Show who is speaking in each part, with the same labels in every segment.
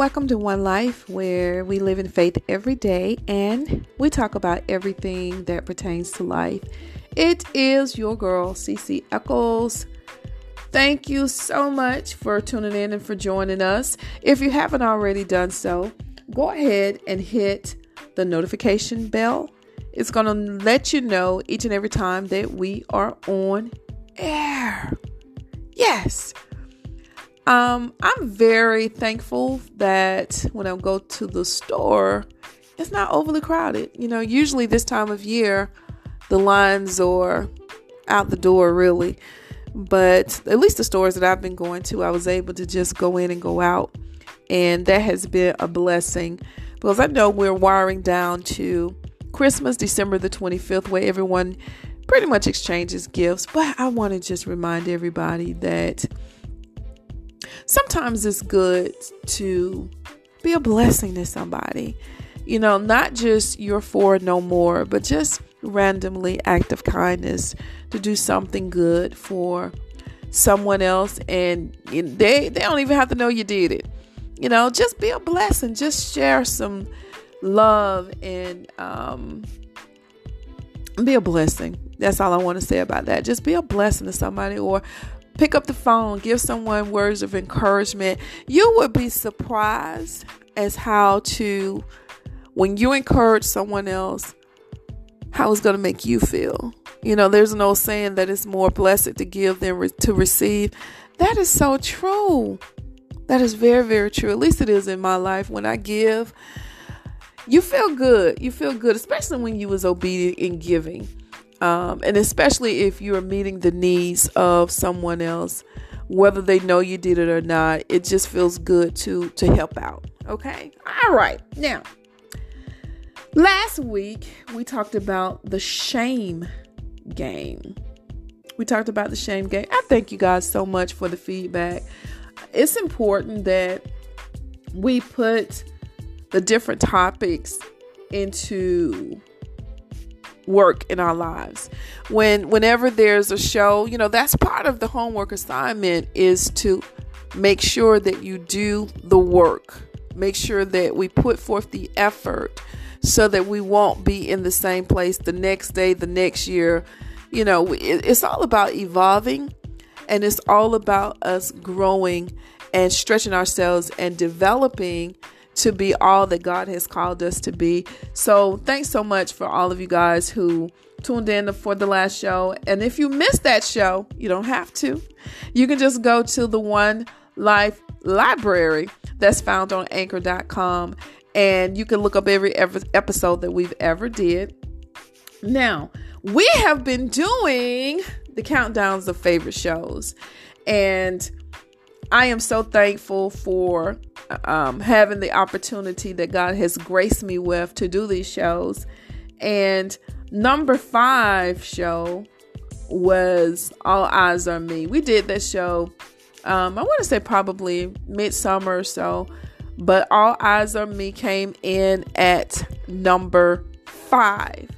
Speaker 1: Welcome to One Life, where we live in faith every day and we talk about everything that pertains to life. It is your girl, Cece Eccles. Thank you so much for tuning in and for joining us. If you haven't already done so, go ahead and hit the notification bell. It's going to let you know each and every time that we are on air. Yes. Um, I'm very thankful that when I go to the store, it's not overly crowded. You know, usually this time of year, the lines are out the door, really. But at least the stores that I've been going to, I was able to just go in and go out. And that has been a blessing because I know we're wiring down to Christmas, December the 25th, where everyone pretty much exchanges gifts. But I want to just remind everybody that sometimes it's good to be a blessing to somebody. You know, not just you're for no more, but just randomly act of kindness to do something good for someone else and they they don't even have to know you did it. You know, just be a blessing, just share some love and um be a blessing. That's all I want to say about that. Just be a blessing to somebody or pick up the phone, give someone words of encouragement. You would be surprised as how to when you encourage someone else how it's going to make you feel. You know, there's an old saying that it's more blessed to give than re- to receive. That is so true. That is very, very true. At least it is in my life. When I give, you feel good. You feel good, especially when you was obedient in giving. Um, and especially if you are meeting the needs of someone else, whether they know you did it or not, it just feels good to to help out. Okay. All right. Now, last week we talked about the shame game. We talked about the shame game. I thank you guys so much for the feedback. It's important that we put the different topics into work in our lives. When whenever there's a show, you know, that's part of the homework assignment is to make sure that you do the work. Make sure that we put forth the effort so that we won't be in the same place the next day, the next year. You know, it's all about evolving and it's all about us growing and stretching ourselves and developing to be all that God has called us to be. So, thanks so much for all of you guys who tuned in for the last show. And if you missed that show, you don't have to. You can just go to the One Life Library that's found on anchor.com and you can look up every, every episode that we've ever did. Now, we have been doing the countdowns of favorite shows and I am so thankful for um, having the opportunity that God has graced me with to do these shows. And number five show was All Eyes on Me. We did that show, um, I want to say probably midsummer or so, but All Eyes on Me came in at number five.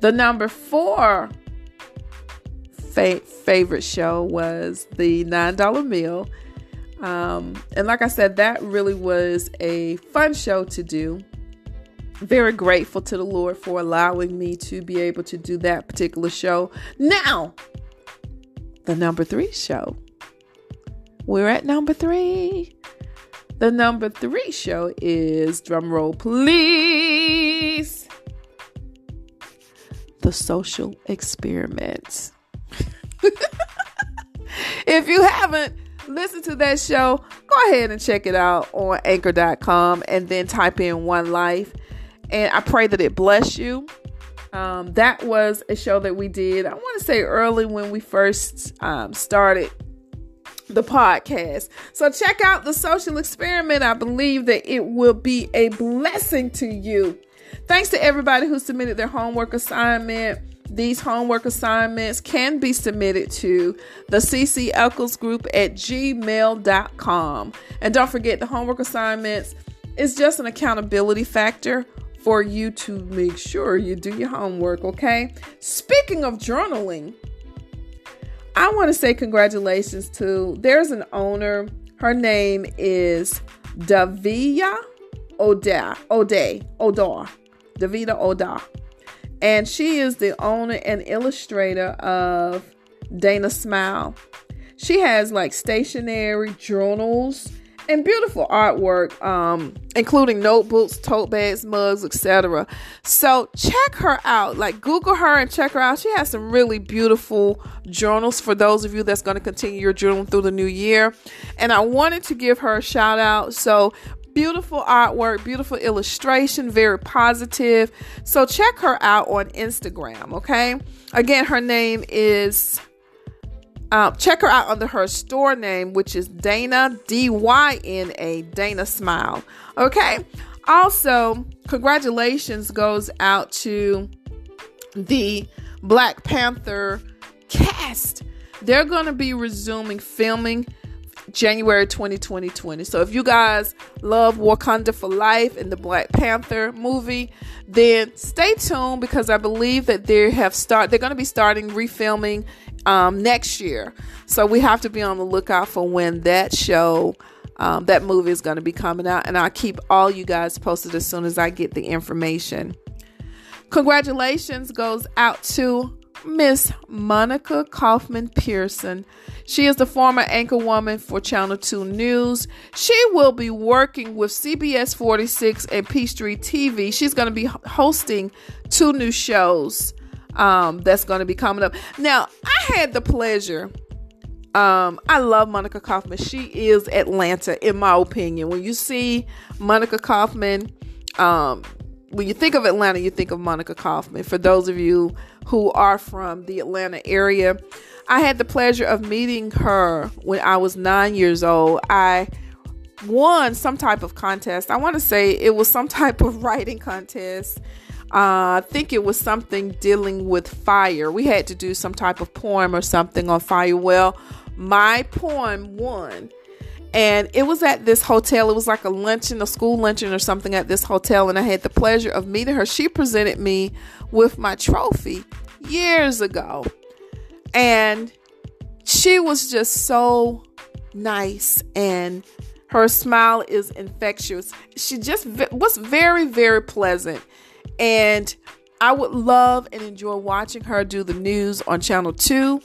Speaker 1: The number four fa- favorite show was the $9 meal. Um, and like I said, that really was a fun show to do. Very grateful to the Lord for allowing me to be able to do that particular show. Now, the number three show. We're at number three. The number three show is drumroll, please. The social experiment. if you haven't listened to that show, go ahead and check it out on anchor.com and then type in One Life. And I pray that it bless you. Um, that was a show that we did, I want to say early when we first um, started the podcast. So check out the social experiment. I believe that it will be a blessing to you. Thanks to everybody who submitted their homework assignment. These homework assignments can be submitted to the CC Eccles group at gmail.com. And don't forget, the homework assignments is just an accountability factor for you to make sure you do your homework, okay? Speaking of journaling, I want to say congratulations to there's an owner. Her name is Davia Oda, O'Day, Odar, Davida Odar. And she is the owner and illustrator of Dyna Smile. She has like stationery, journals, and beautiful artwork, um, including notebooks, tote bags, mugs, etc. So check her out. Like Google her and check her out. She has some really beautiful journals for those of you that's going to continue your journal through the new year. And I wanted to give her a shout out. So beautiful artwork, beautiful illustration, very positive. So check her out on Instagram, okay? Again, her name is um, check her out under her store name, which is Dyna D Y N A Dyna Smile. Okay. Also, congratulations goes out to the Black Panther cast. They're going to be resuming filming January 20, 2020. So if you guys love Wakanda for Life and the Black Panther movie, then stay tuned because I believe that they have start they're going to be starting refilming um, next year. So we have to be on the lookout for when that show um, that movie is going to be coming out and I'll keep all you guys posted as soon as I get the information. Congratulations goes out to Miss Monica Kaufman Pearson. She is the former anchor woman for Channel 2 News. She will be working with CBS 46 and Peachtree TV. She's going to be hosting two new shows um, that's going to be coming up. Now, I had the pleasure. Um, I love Monica Kaufman. She is Atlanta, in my opinion. When you see Monica Kaufman, um, when you think of Atlanta, you think of Monica Kaufman. For those of you who are from the Atlanta area, I had the pleasure of meeting her when I was nine years old. I won some type of contest. I want to say it was some type of writing contest. Uh, I think it was something dealing with fire. We had to do some type of poem or something on fire. Well, my poem won and it was at this hotel. It was like a luncheon, a school luncheon or something at this hotel. And I had the pleasure of meeting her. She presented me with my trophy years ago. And she was just so nice and her smile is infectious. She just was very, very pleasant. And I would love and enjoy watching her do the news on Channel 2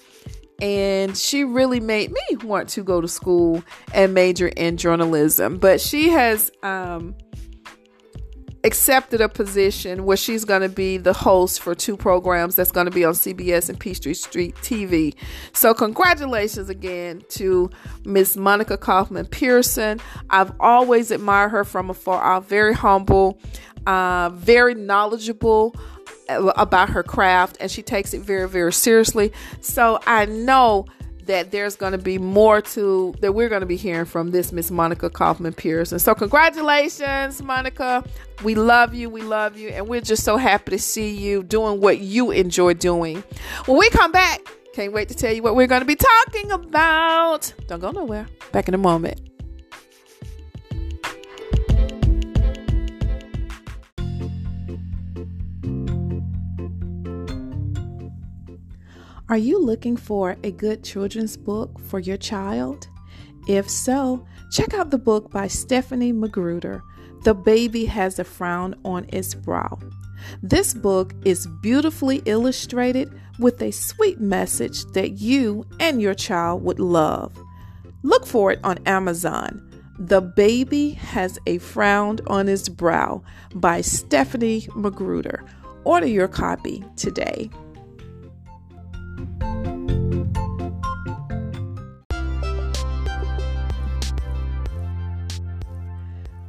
Speaker 1: and she really made me want to go to school and major in journalism. But she has um, accepted a position where she's going to be the host for two programs that's going to be on CBS and Peachtree Street TV. So, congratulations again to Miss Monica Kaufman Pearson. I've always admired her from afar. Very humble, uh, very knowledgeable Uh, about her craft and she takes it very very seriously. So i know that there's going to be more to that we're going to be hearing from this miss monica kaufman pearson so congratulations monica. We love you we love you and we're just so happy to see you doing what you enjoy doing. When we come back can't wait to tell you what we're going to be talking about. Don't go nowhere. Back in a moment Are you looking for a good children's book for your child? If so, check out the book by Stephanie Magruder, The Baby Has a Frown on Its Brow. This book is beautifully illustrated with a sweet message that you and your child would love. Look for it on Amazon. The Baby Has a Frown on Its Brow by Stephanie Magruder. Order your copy today.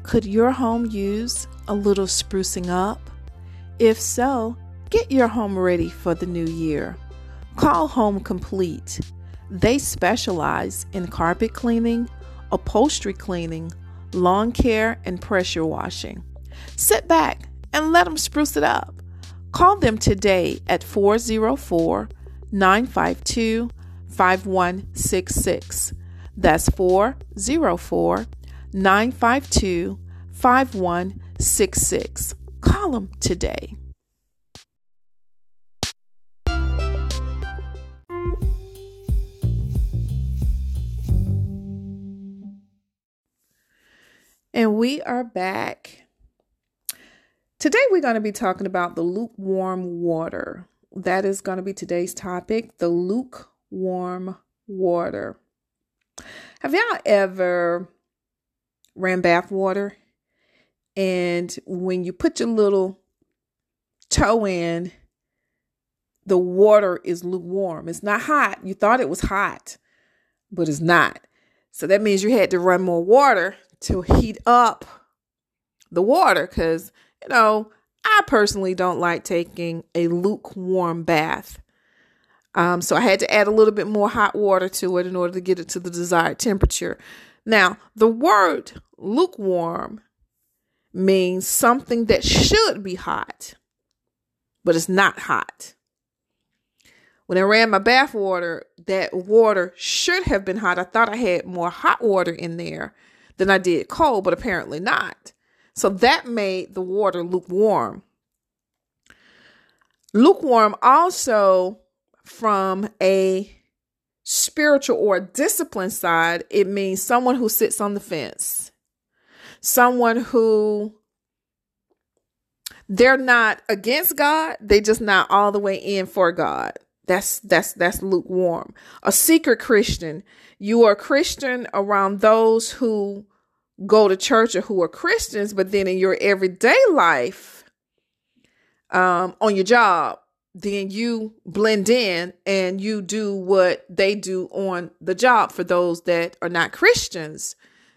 Speaker 1: Could your home use a little sprucing up? If so, get your home ready for the new year. Call Home Complete. They specialize in carpet cleaning, upholstery cleaning, lawn care, and pressure washing. Sit back and let them spruce it up. Call them today at 404 952 5166. That's 404 952 5166. Call them today. And we are back. Today, we're going to be talking about the lukewarm water. That is going to be today's topic the lukewarm water. Have y'all ever ran bath water? And when you put your little toe in, the water is lukewarm. It's not hot. You thought it was hot, but it's not. So that means you had to run more water to heat up the water because, you know, I personally don't like taking a lukewarm bath. Um, so I had to add a little bit more hot water to it in order to get it to the desired temperature. Now, the word lukewarm means something that should be hot, but it's not hot. When I ran my bath water, that water should have been hot. I thought I had more hot water in there than I did cold, but apparently not. So that made the water lukewarm. Lukewarm also from a spiritual or discipline side, it means someone who sits on the fence. Someone who they're not against God, they just not all the way in for God. That's that's that's lukewarm. A secret Christian, you are a Christian around those who go to church or who are Christians, but then in your everyday life, um, on your job, then you blend in and you do what they do on the job for those that are not Christians,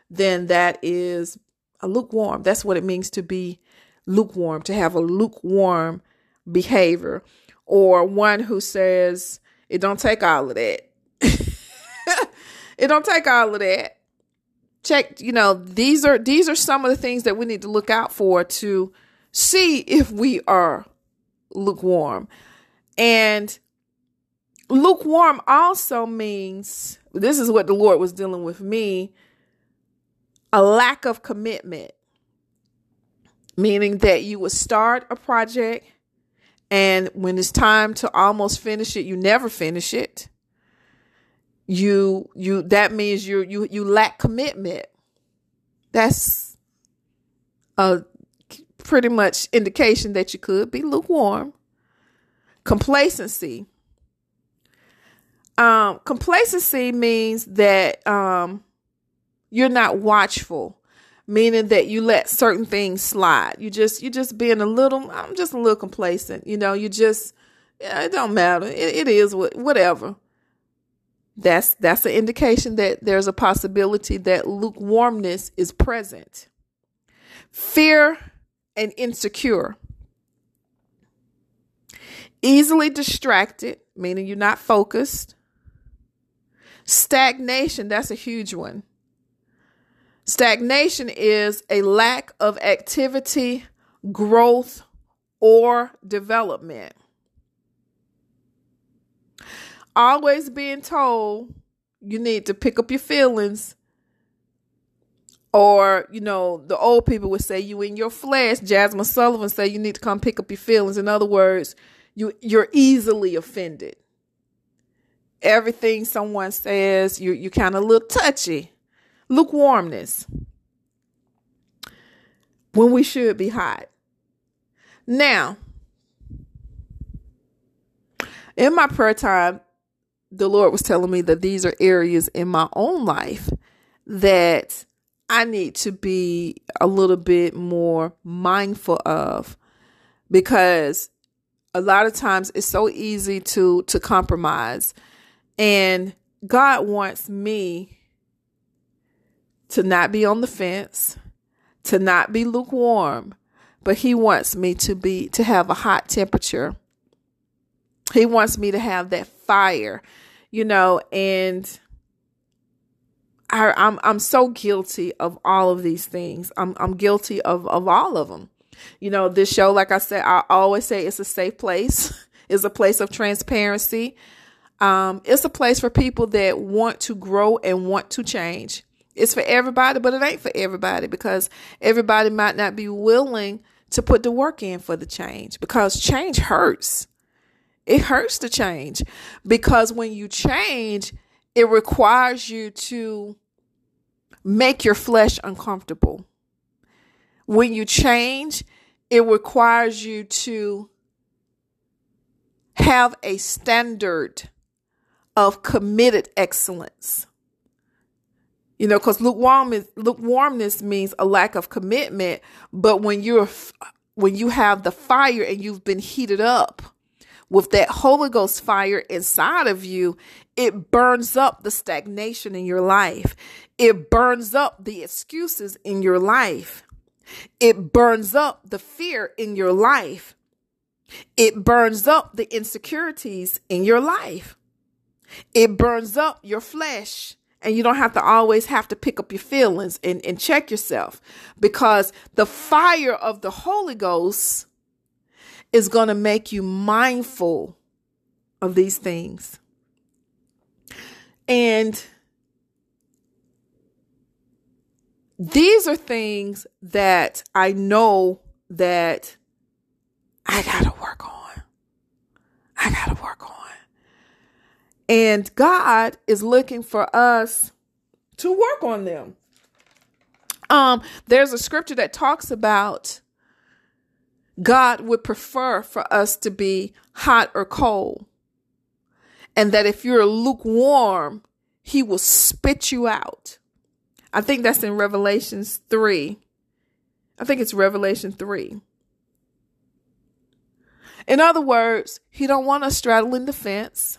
Speaker 1: then that is a lukewarm. That's what it means to be lukewarm, to have a lukewarm behavior or one who says it don't take all of that. it don't take all of that. Check, you know, these are these are some of the things that we need to look out for to see if we are lukewarm. And lukewarm also means this is what the Lord was dealing with me a lack of commitment, meaning that you would start a project and when it's time to almost finish it, you never finish it. You you that means you you you lack commitment. That's a pretty much indication that you could be lukewarm. Complacency. Um, complacency means that um, you're not watchful meaning that you let certain things slide. You just you're just being a little I'm just a little complacent. You know, you just it don't matter. It, it is what whatever. That's that's an indication that there's a possibility that lukewarmness is present. Fear and insecure. Easily distracted, meaning you're not focused. Stagnation, that's a huge one. Stagnation is a lack of activity, growth, or development. Always being told you need to pick up your feelings. Or, you know, the old people would say you in your flesh. Jazmine Sullivan say you need to come pick up your feelings. In other words, you you're easily offended. Everything someone says, you you kind of a little touchy lukewarmness when we should be hot. Now, in my prayer time, the Lord was telling me that these are areas in my own life that I need to be a little bit more mindful of because a lot of times it's so easy to to compromise and God wants me to not be on the fence, to not be lukewarm, but he wants me to be to have a hot temperature. He wants me to have that fire, you know, and I, I'm I'm so guilty of all of these things. I'm I'm guilty of of all of them. You know, this show, like I said, I always say it's a safe place. it's a place of transparency. Um, it's a place for people that want to grow and want to change. It's for everybody, but it ain't for everybody because everybody might not be willing to put the work in for the change because change hurts. It hurts to change because when you change, it requires you to make your flesh uncomfortable. when you change, it requires you to have a standard of committed excellence. You know, because lukewarm lukewarmness means a lack of commitment. But when you're when you have the fire and you've been heated up with that Holy Ghost fire inside of you, it burns up the stagnation in your life. It burns up the excuses in your life. It burns up the fear in your life. It burns up the insecurities in your life. It burns up your flesh. And you don't have to always have to pick up your feelings and, and check yourself because the fire of the Holy Ghost is going to make you mindful of these things. And these are things that I know that I got to work on. I got to work on. And God is looking for us to work on them. Um, there's a scripture that talks about God would prefer for us to be hot or cold. And that if you're lukewarm, he will spit you out. I think that's in Revelations 3. I think it's Revelation 3. In other words, he don't want us straddling the fence.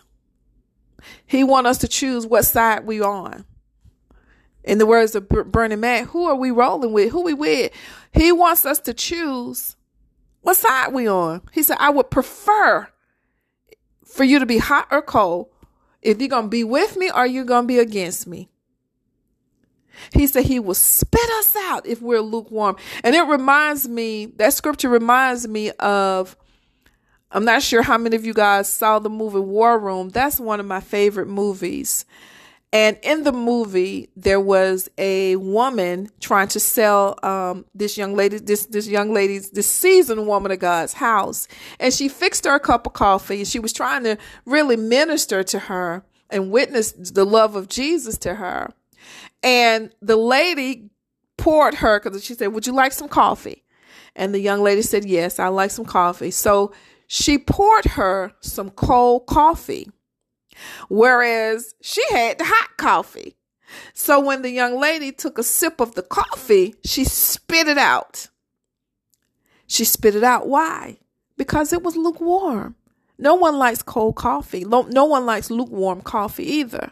Speaker 1: He want us to choose what side we on. In the words of Bernie Mac, who are we rolling with? Who we with? He wants us to choose what side we on. He said, I would prefer for you to be hot or cold. If you're going to be with me or you're going to be against me. He said he will spit us out if we're lukewarm. And it reminds me, that scripture reminds me of, I'm not sure how many of you guys saw the movie War Room. That's one of my favorite movies. And in the movie, there was a woman trying to sell um, this young lady, this this young lady's this seasoned woman of God's house, and she fixed her a cup of coffee, and she was trying to really minister to her and witness the love of Jesus to her. And the lady poured her because she said, Would you like some coffee? And the young lady said, Yes, I like some coffee. So she poured her some cold coffee, whereas she had the hot coffee. So when the young lady took a sip of the coffee, she spit it out. She spit it out. Why? Because it was lukewarm. No one likes cold coffee. No one likes lukewarm coffee either.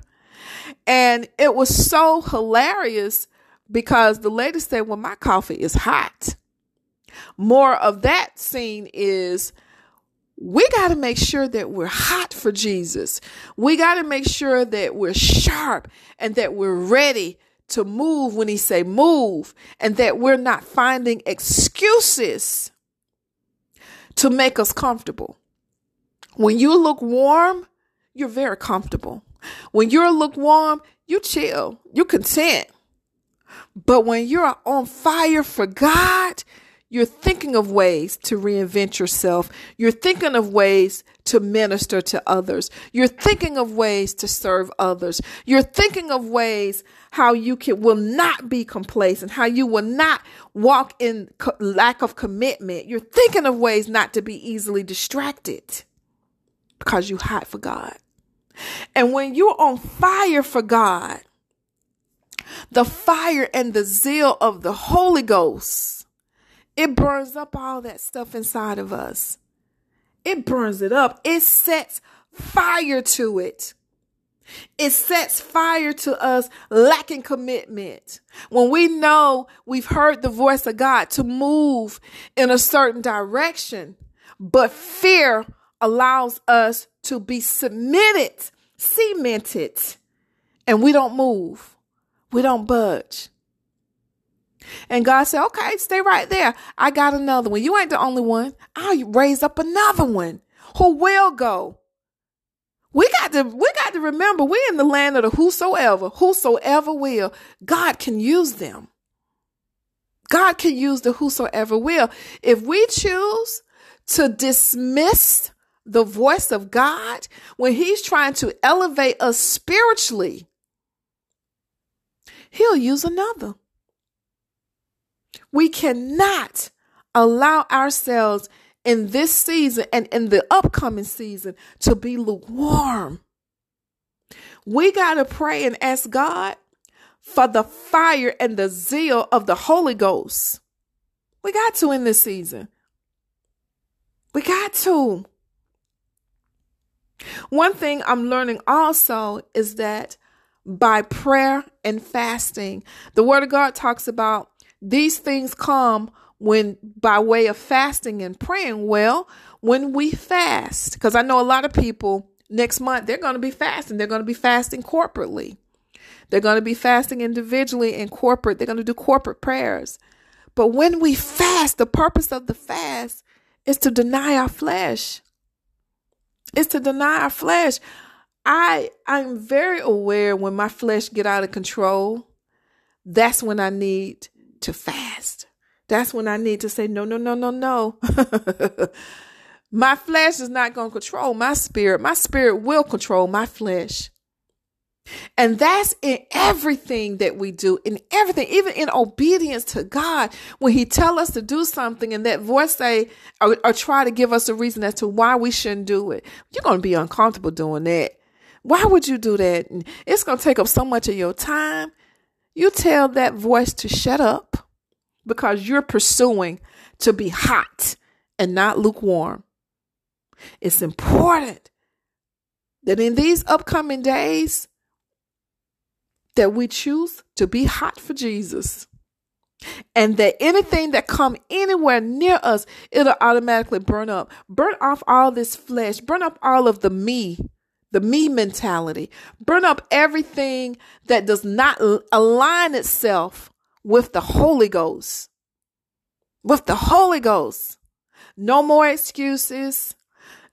Speaker 1: And it was so hilarious because the lady said, Well, my coffee is hot. More of that scene is we got to make sure that we're hot for Jesus. We got to make sure that we're sharp and that we're ready to move when he say move and that we're not finding excuses to make us comfortable. When you look warm, you're very comfortable. When you're lukewarm, you chill, you content. But when you're on fire for God, you're thinking of ways to reinvent yourself. You're thinking of ways to minister to others. You're thinking of ways to serve others. You're thinking of ways how you can will not be complacent, how you will not walk in co- lack of commitment. You're thinking of ways not to be easily distracted because you hot for God. And when you're on fire for God, the fire and the zeal of the Holy Ghost, it burns up all that stuff inside of us. It burns it up. It sets fire to it. It sets fire to us lacking commitment. When we know we've heard the voice of God to move in a certain direction, but fear allows us to be submitted, cemented, and we don't move. We don't budge. And God said, okay, stay right there. I got another one. You ain't the only one. I'll raise up another one who will go. We got to, we got to remember we're in the land of the whosoever, whosoever will. God can use them. God can use the whosoever will. If we choose to dismiss the voice of God, when He's trying to elevate us spiritually, He'll use another. We cannot allow ourselves in this season and in the upcoming season to be lukewarm. We got to pray and ask God for the fire and the zeal of the Holy Ghost. We got to in this season. We got to. One thing I'm learning also is that by prayer and fasting, the Word of God talks about these things come when by way of fasting and praying. Well, when we fast, because I know a lot of people next month they're going to be fasting, they're going to be fasting corporately. They're going to be fasting individually and corporate. They're going to do corporate prayers. But when we fast, the purpose of the fast is to deny our flesh. It's to deny our flesh. I I'm very aware when my flesh get out of control. That's when I need to fast. That's when I need to say no, no, no, no, no. my flesh is not going to control my spirit. My spirit will control my flesh. And that's in everything that we do, in everything, even in obedience to God. When He tell us to do something, and that voice say or, or try to give us a reason as to why we shouldn't do it, you're going to be uncomfortable doing that. Why would you do that? It's going to take up so much of your time. You tell that voice to shut up because you're pursuing to be hot and not lukewarm. It's important that in these upcoming days, that we choose to be hot for Jesus. And that anything that come anywhere near us, it'll automatically burn up. Burn off all this flesh. Burn up all of the me, the me mentality. Burn up everything that does not align itself with the Holy Ghost. With the Holy Ghost. No more excuses.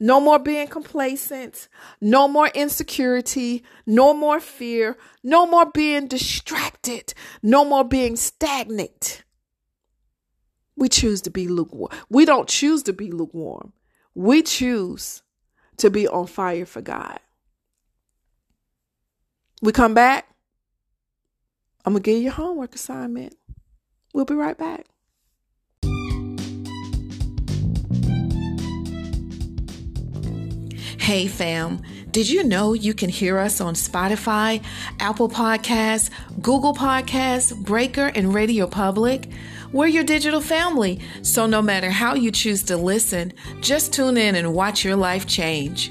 Speaker 1: No more being complacent. No more insecurity. No more fear. No more being distracted. No more being stagnant. We choose to be lukewarm. We don't choose to be lukewarm. We choose to be on fire for God. We come back. I'm going to give you a homework assignment. We'll be right back.
Speaker 2: Hey fam, did you know you can hear us on Spotify, Apple Podcasts, Google Podcasts, Breaker, and Radio Public? We're your digital family, so no matter how you choose to listen, just tune in and watch your life change.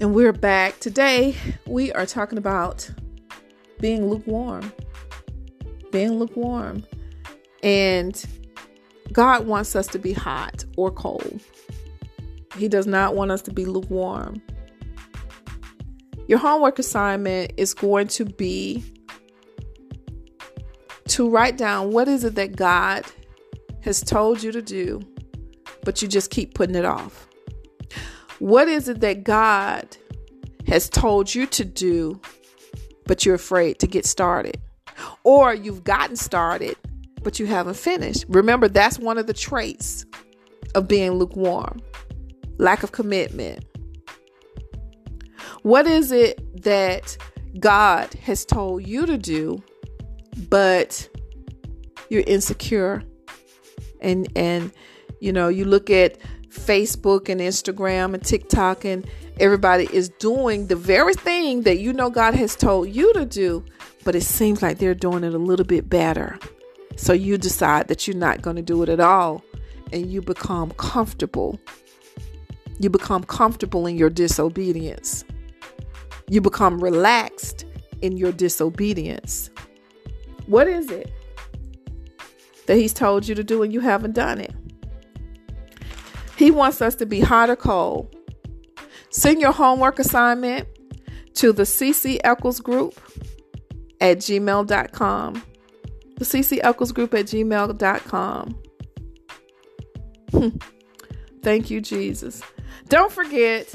Speaker 1: And we're back. Today, we are talking about being lukewarm. Being lukewarm. And God wants us to be hot or cold. He does not want us to be lukewarm. Your homework assignment is going to be to write down what is it that God has told you to do, but you just keep putting it off. What is it that God has told you to do, but you're afraid to get started? Or you've gotten started, but you haven't finished. Remember, that's one of the traits of being lukewarm lack of commitment. What is it that God has told you to do, but you're insecure? And, and, you know, you look at Facebook and Instagram and TikTok, and everybody is doing the very thing that you know God has told you to do, but it seems like they're doing it a little bit better. So you decide that you're not going to do it at all, and you become comfortable. You become comfortable in your disobedience. You become relaxed in your disobedience. What is it that He's told you to do and you haven't done it? He wants us to be hot or cold. Send your homework assignment to the CC Eccles Group at gmail.com. The CC Eccles Group at gmail.com. Hmm. Thank you, Jesus. Don't forget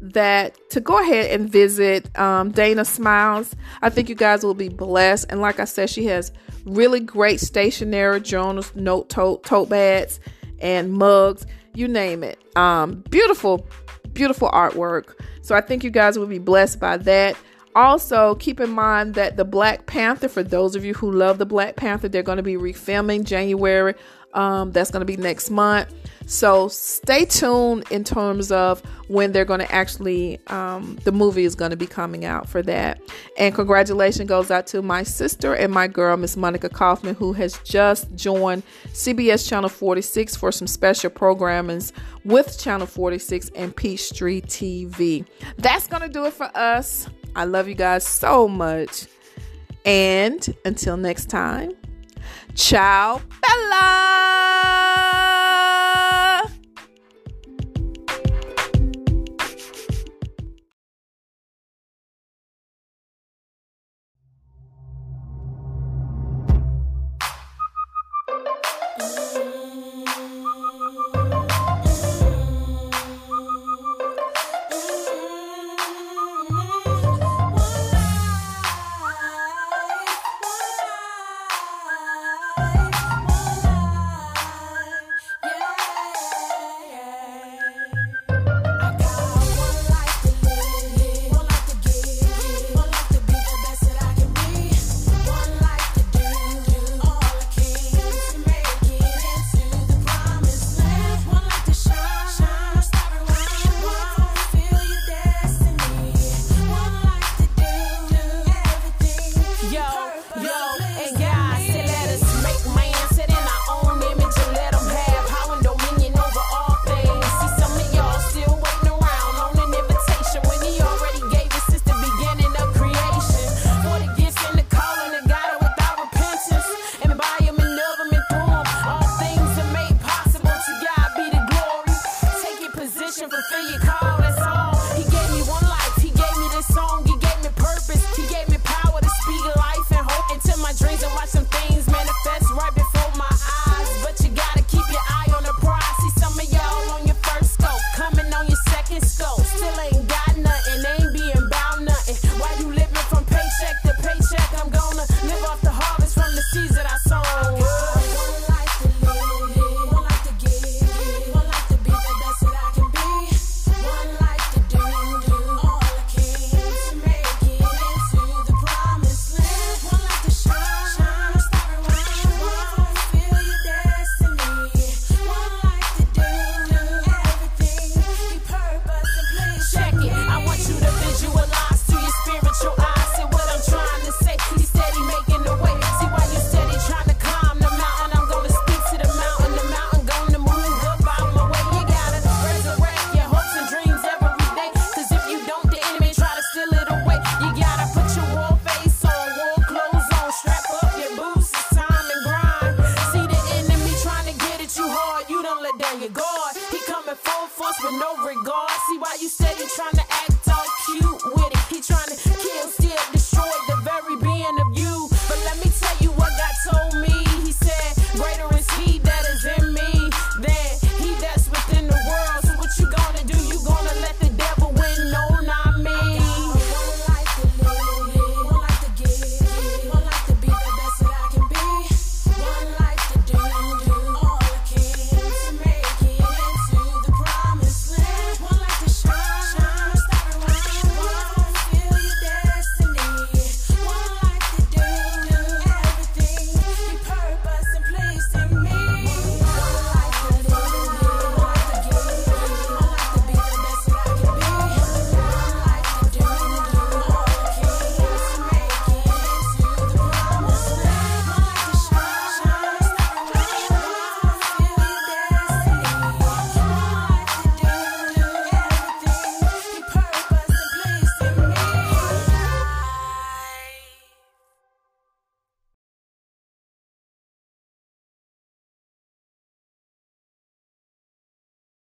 Speaker 1: that to go ahead and visit um, Dyna Smiles. I think you guys will be blessed. And like I said, she has really great stationery, journals, note tote, tote bags, and mugs, you name it. Um, beautiful, beautiful artwork. So I think you guys will be blessed by that. Also, keep in mind that the Black Panther, for those of you who love the Black Panther, they're going to be refilming January. Um, that's going to be next month. So stay tuned in terms of when they're going to actually, um, the movie is going to be coming out for that. And congratulations goes out to my sister and my girl, Miss Monica Kaufman, who has just joined CBS Channel 46 for some special programmings with Channel 46 and Peachtree TV. That's going to do it for us. I love you guys so much. And until next time, Tchau, pela!